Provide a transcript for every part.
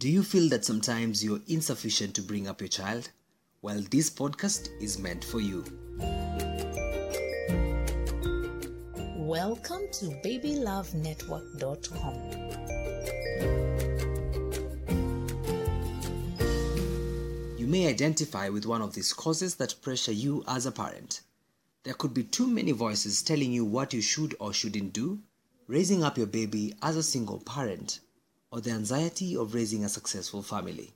Do you feel that sometimes you're insufficient to bring up your child? Well, this podcast is meant for you. Welcome to BabyLoveNetwork.com. You may identify with one of these causes that pressure you as a parent. There could be too many voices telling you what you should or shouldn't do, raising up your baby as a single parent, or the anxiety of raising a successful family.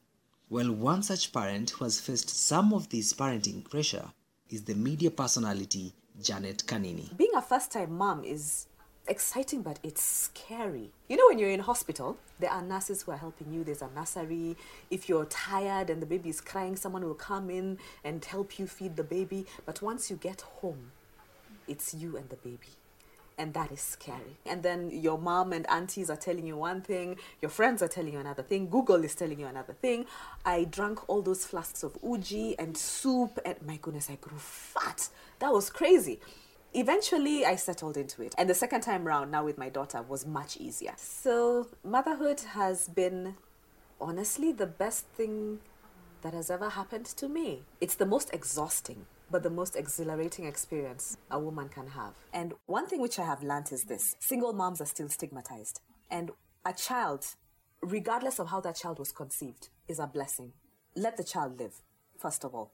Well, one such parent who has faced some of this parenting pressure is the media personality Janet Kanini. Being a first time mom is exciting, but it's scary. You know, when you're in hospital, there are nurses who are helping you, there's a nursery. If you're tired and the baby is crying, someone will come in and help you feed the baby. But once you get home, it's you and the baby. And that is scary. And then your mom and aunties are telling you one thing, your friends are telling you another thing, Google is telling you another thing. I drank all those flasks of uji and soup, and my goodness, I grew fat. That was crazy. Eventually, I settled into it. And the second time round, now with my daughter, was much easier. So, motherhood has been honestly the best thing that has ever happened to me. It's the most exhausting but the most exhilarating experience a woman can have. And one thing which I have learned is this single moms are still stigmatized. And a child, regardless of how that child was conceived, is a blessing. Let the child live, first of all.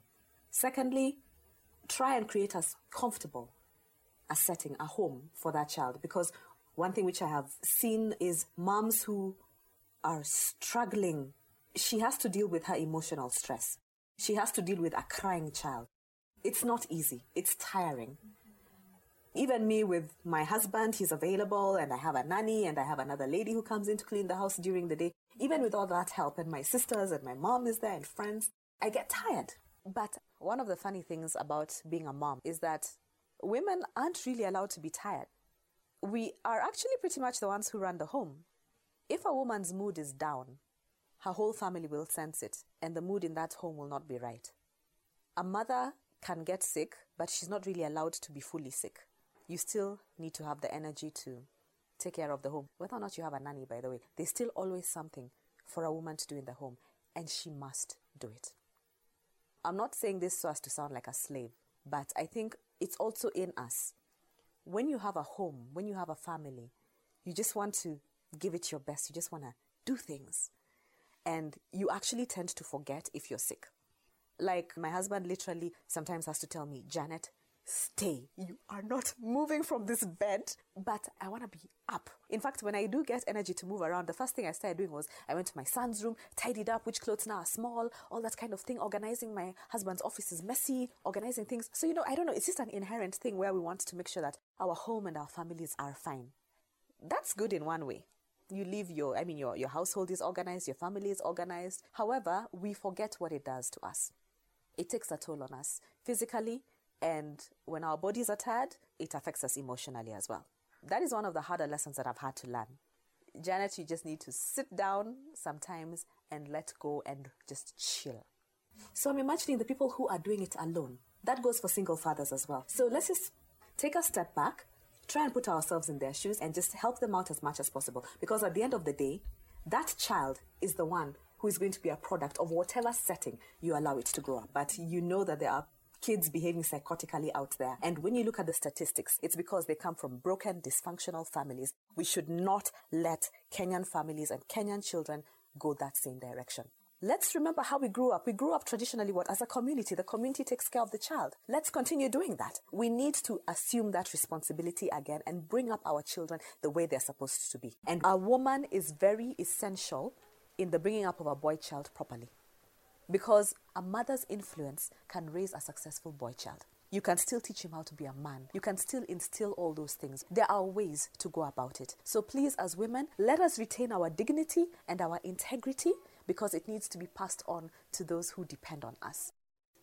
Secondly, try and create as comfortable a setting, a home for that child. Because one thing which I have seen is moms who are struggling. She has to deal with her emotional stress. She has to deal with a crying child it's not easy. It's tiring. Even me with my husband, he's available, and I have a nanny, and I have another lady who comes in to clean the house during the day. Even with all that help, and my sisters and my mom is there, and friends, I get tired. But one of the funny things about being a mom is that women aren't really allowed to be tired. We are actually pretty much the ones who run the home. If a woman's mood is down, her whole family will sense it, and the mood in that home will not be right. A mother can get sick, but she's not really allowed to be fully sick. You still need to have the energy to take care of the home. Whether or not you have a nanny, by the way, there's still always something for a woman to do in the home, and she must do it. I'm not saying this so as to sound like a slave, but I think it's also in us. When you have a home, when you have a family, you just want to give it your best. You just want to do things. And you actually tend to forget if you're sick. Like my husband literally sometimes has to tell me, Janet, stay. You are not moving from this bed, but I want to be up. In fact, when I do get energy to move around, the first thing I started doing was I went to my son's room, tidied up which clothes now are small, all that kind of thing. Organizing my husband's office is messy, organizing things. So, you know, I don't know, it's just an inherent thing where we want to make sure that our home and our families are fine. That's good in one way. You leave your, I mean, your, your household is organized, your family is organized. However, we forget what it does to us it takes a toll on us physically, and when our bodies are tired, it affects us emotionally as well. That is one of the harder lessons that I've had to learn. Janet, you just need to sit down sometimes and let go and just chill. So I'm imagining the people who are doing it alone. That goes for single fathers as well. So let's just take a step back, try and put ourselves in their shoes, and just help them out as much as possible. Because at the end of the day, that child is the one who is going to be a product of whatever setting you allow it to grow up. But you know that there are kids behaving psychotically out there. And when you look at the statistics, it's because they come from broken, dysfunctional families. We should not let Kenyan families and Kenyan children go that same direction. Let's remember how we grew up. We grew up traditionally what? As a community. The community takes care of the child. Let's continue doing that. We need to assume that responsibility again and bring up our children the way they're supposed to be. And a woman is very essential in the bringing up of a boy child properly. Because a mother's influence can raise a successful boy child. You can still teach him how to be a man. You can still instill all those things. There are ways to go about it. So please, as women, let us retain our dignity and our integrity because it needs to be passed on to those who depend on us.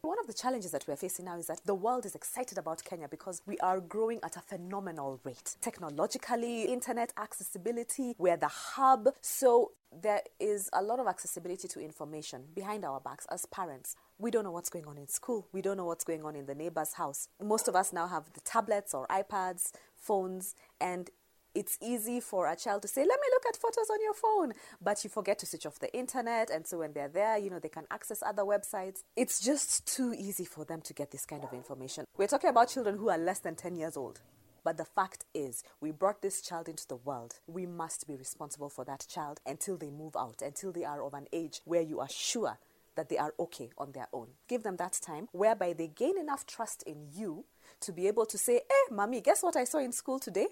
One of the challenges that we're facing now is that the world is excited about Kenya because we are growing at a phenomenal rate. Technologically, internet accessibility, we're the hub. So there is a lot of accessibility to information behind our backs as parents. We don't know what's going on in school. We don't know what's going on in the neighbor's house. Most of us now have the tablets or iPads, phones, and it's easy for a child to say, Let me look at photos on your phone. But you forget to switch off the internet. And so when they're there, you know, they can access other websites. It's just too easy for them to get this kind of information. We're talking about children who are less than 10 years old. But the fact is, we brought this child into the world. We must be responsible for that child until they move out, until they are of an age where you are sure that they are okay on their own. Give them that time whereby they gain enough trust in you to be able to say, Hey, eh, mommy, guess what I saw in school today?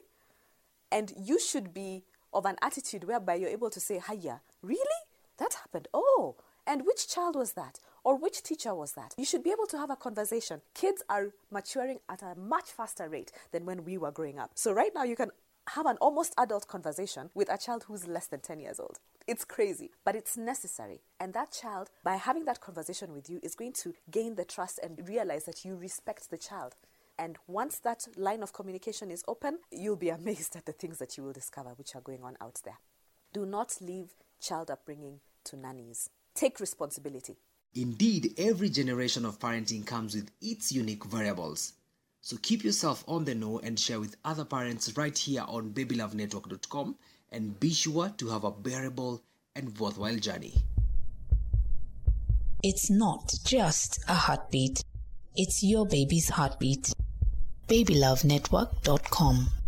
And you should be of an attitude whereby you're able to say, Hiya, really? That happened. Oh, and which child was that? Or which teacher was that? You should be able to have a conversation. Kids are maturing at a much faster rate than when we were growing up. So, right now, you can have an almost adult conversation with a child who's less than 10 years old. It's crazy, but it's necessary. And that child, by having that conversation with you, is going to gain the trust and realize that you respect the child. And once that line of communication is open, you'll be amazed at the things that you will discover which are going on out there. Do not leave child upbringing to nannies. Take responsibility. Indeed, every generation of parenting comes with its unique variables. So keep yourself on the know and share with other parents right here on babylovenetwork.com and be sure to have a bearable and worthwhile journey. It's not just a heartbeat, it's your baby's heartbeat. BabyLoveNetwork.com